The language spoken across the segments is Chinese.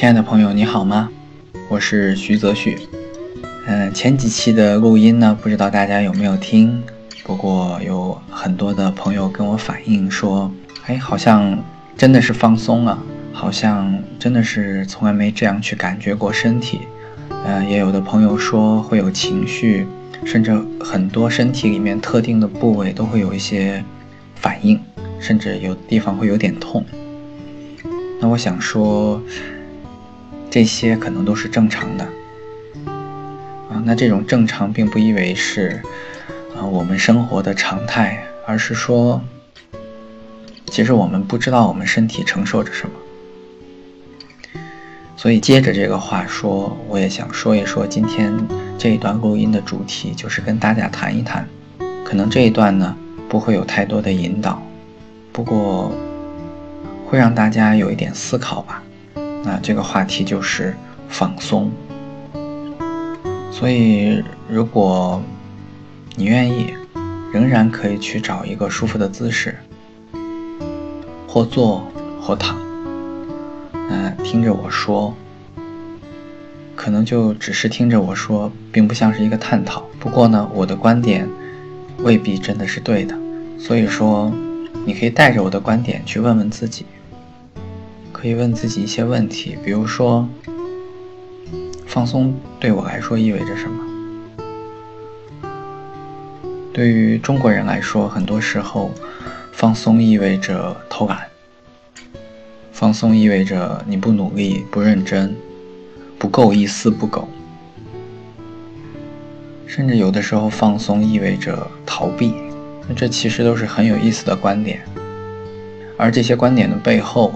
亲爱的朋友，你好吗？我是徐泽旭。嗯，前几期的录音呢，不知道大家有没有听？不过有很多的朋友跟我反映说，哎，好像真的是放松了，好像真的是从来没这样去感觉过身体。嗯，也有的朋友说会有情绪，甚至很多身体里面特定的部位都会有一些反应，甚至有地方会有点痛。那我想说。这些可能都是正常的，啊，那这种正常并不意味是，啊，我们生活的常态，而是说，其实我们不知道我们身体承受着什么。所以接着这个话说，我也想说一说今天这一段录音的主题，就是跟大家谈一谈，可能这一段呢不会有太多的引导，不过会让大家有一点思考吧。那这个话题就是放松，所以如果你愿意，仍然可以去找一个舒服的姿势，或坐或躺，嗯，听着我说，可能就只是听着我说，并不像是一个探讨。不过呢，我的观点未必真的是对的，所以说，你可以带着我的观点去问问自己。可以问自己一些问题，比如说，放松对我来说意味着什么？对于中国人来说，很多时候，放松意味着偷懒，放松意味着你不努力、不认真、不够一丝不苟，甚至有的时候，放松意味着逃避。那这其实都是很有意思的观点，而这些观点的背后。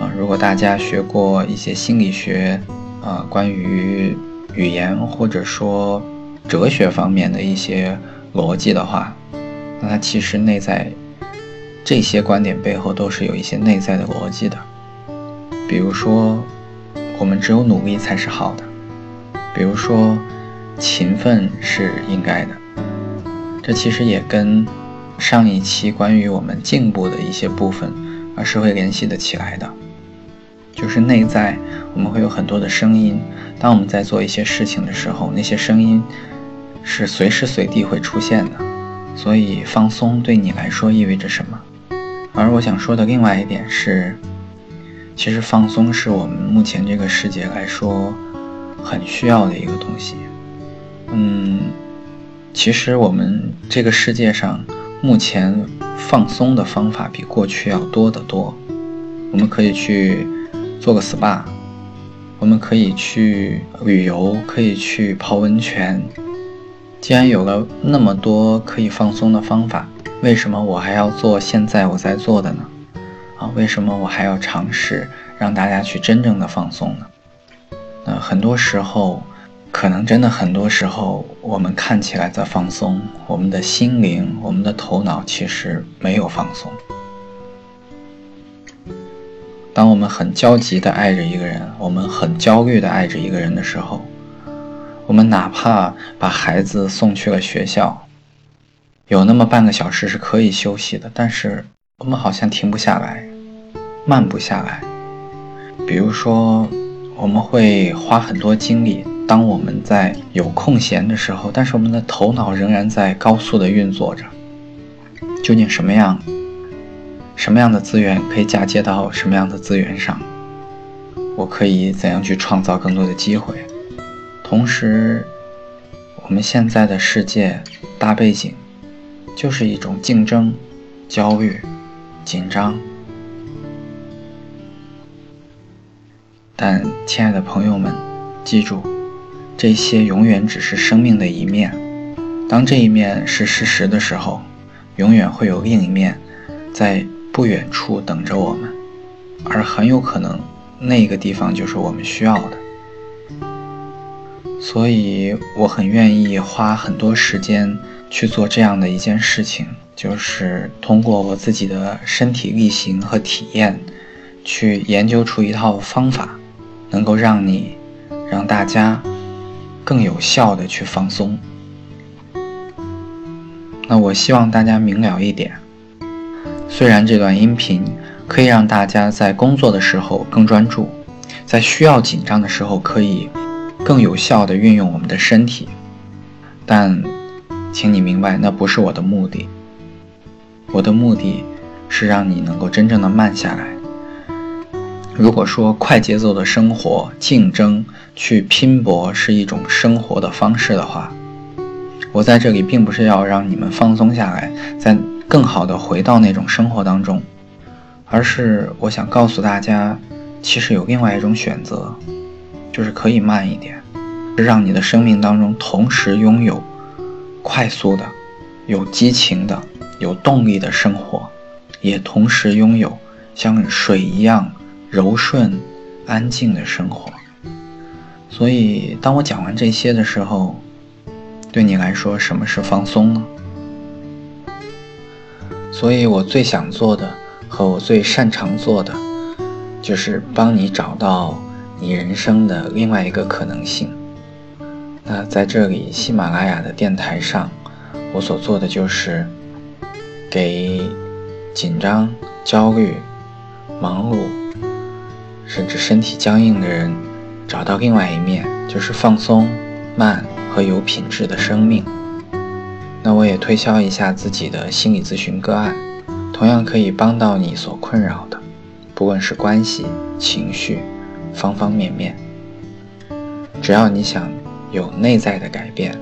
啊，如果大家学过一些心理学，啊，关于语言或者说哲学方面的一些逻辑的话，那它其实内在这些观点背后都是有一些内在的逻辑的。比如说，我们只有努力才是好的；比如说，勤奋是应该的。这其实也跟上一期关于我们进步的一些部分，啊，是会联系的起来的。就是内在，我们会有很多的声音。当我们在做一些事情的时候，那些声音是随时随地会出现的。所以，放松对你来说意味着什么？而我想说的另外一点是，其实放松是我们目前这个世界来说很需要的一个东西。嗯，其实我们这个世界上目前放松的方法比过去要多得多。我们可以去。做个 SPA，我们可以去旅游，可以去泡温泉。既然有了那么多可以放松的方法，为什么我还要做现在我在做的呢？啊，为什么我还要尝试让大家去真正的放松呢？那很多时候，可能真的很多时候，我们看起来在放松，我们的心灵、我们的头脑其实没有放松。当我们很焦急地爱着一个人，我们很焦虑地爱着一个人的时候，我们哪怕把孩子送去了学校，有那么半个小时是可以休息的，但是我们好像停不下来，慢不下来。比如说，我们会花很多精力，当我们在有空闲的时候，但是我们的头脑仍然在高速地运作着。究竟什么样？什么样的资源可以嫁接到什么样的资源上？我可以怎样去创造更多的机会？同时，我们现在的世界大背景就是一种竞争、焦虑、紧张。但，亲爱的朋友们，记住，这些永远只是生命的一面。当这一面是事实的时候，永远会有另一面在。不远处等着我们，而很有可能那个地方就是我们需要的。所以我很愿意花很多时间去做这样的一件事情，就是通过我自己的身体力行和体验，去研究出一套方法，能够让你让大家更有效的去放松。那我希望大家明了一点。虽然这段音频可以让大家在工作的时候更专注，在需要紧张的时候可以更有效地运用我们的身体。但，请你明白，那不是我的目的。我的目的是让你能够真正的慢下来。如果说快节奏的生活、竞争、去拼搏是一种生活的方式的话，我在这里并不是要让你们放松下来，在更好的回到那种生活当中，而是我想告诉大家，其实有另外一种选择，就是可以慢一点，让你的生命当中同时拥有快速的、有激情的、有动力的生活，也同时拥有像水一样。柔顺、安静的生活。所以，当我讲完这些的时候，对你来说，什么是放松呢？所以我最想做的和我最擅长做的，就是帮你找到你人生的另外一个可能性。那在这里，喜马拉雅的电台上，我所做的就是给紧张、焦虑、忙碌。甚至身体僵硬的人，找到另外一面，就是放松、慢和有品质的生命。那我也推销一下自己的心理咨询个案，同样可以帮到你所困扰的，不论是关系、情绪，方方面面。只要你想有内在的改变，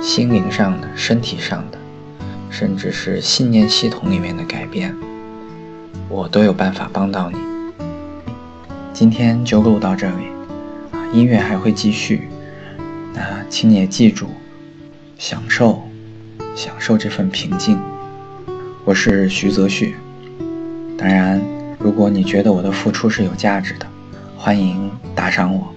心灵上的、身体上的，甚至是信念系统里面的改变，我都有办法帮到你。今天就录到这里，音乐还会继续，那请你也记住，享受，享受这份平静。我是徐泽旭，当然，如果你觉得我的付出是有价值的，欢迎打赏我。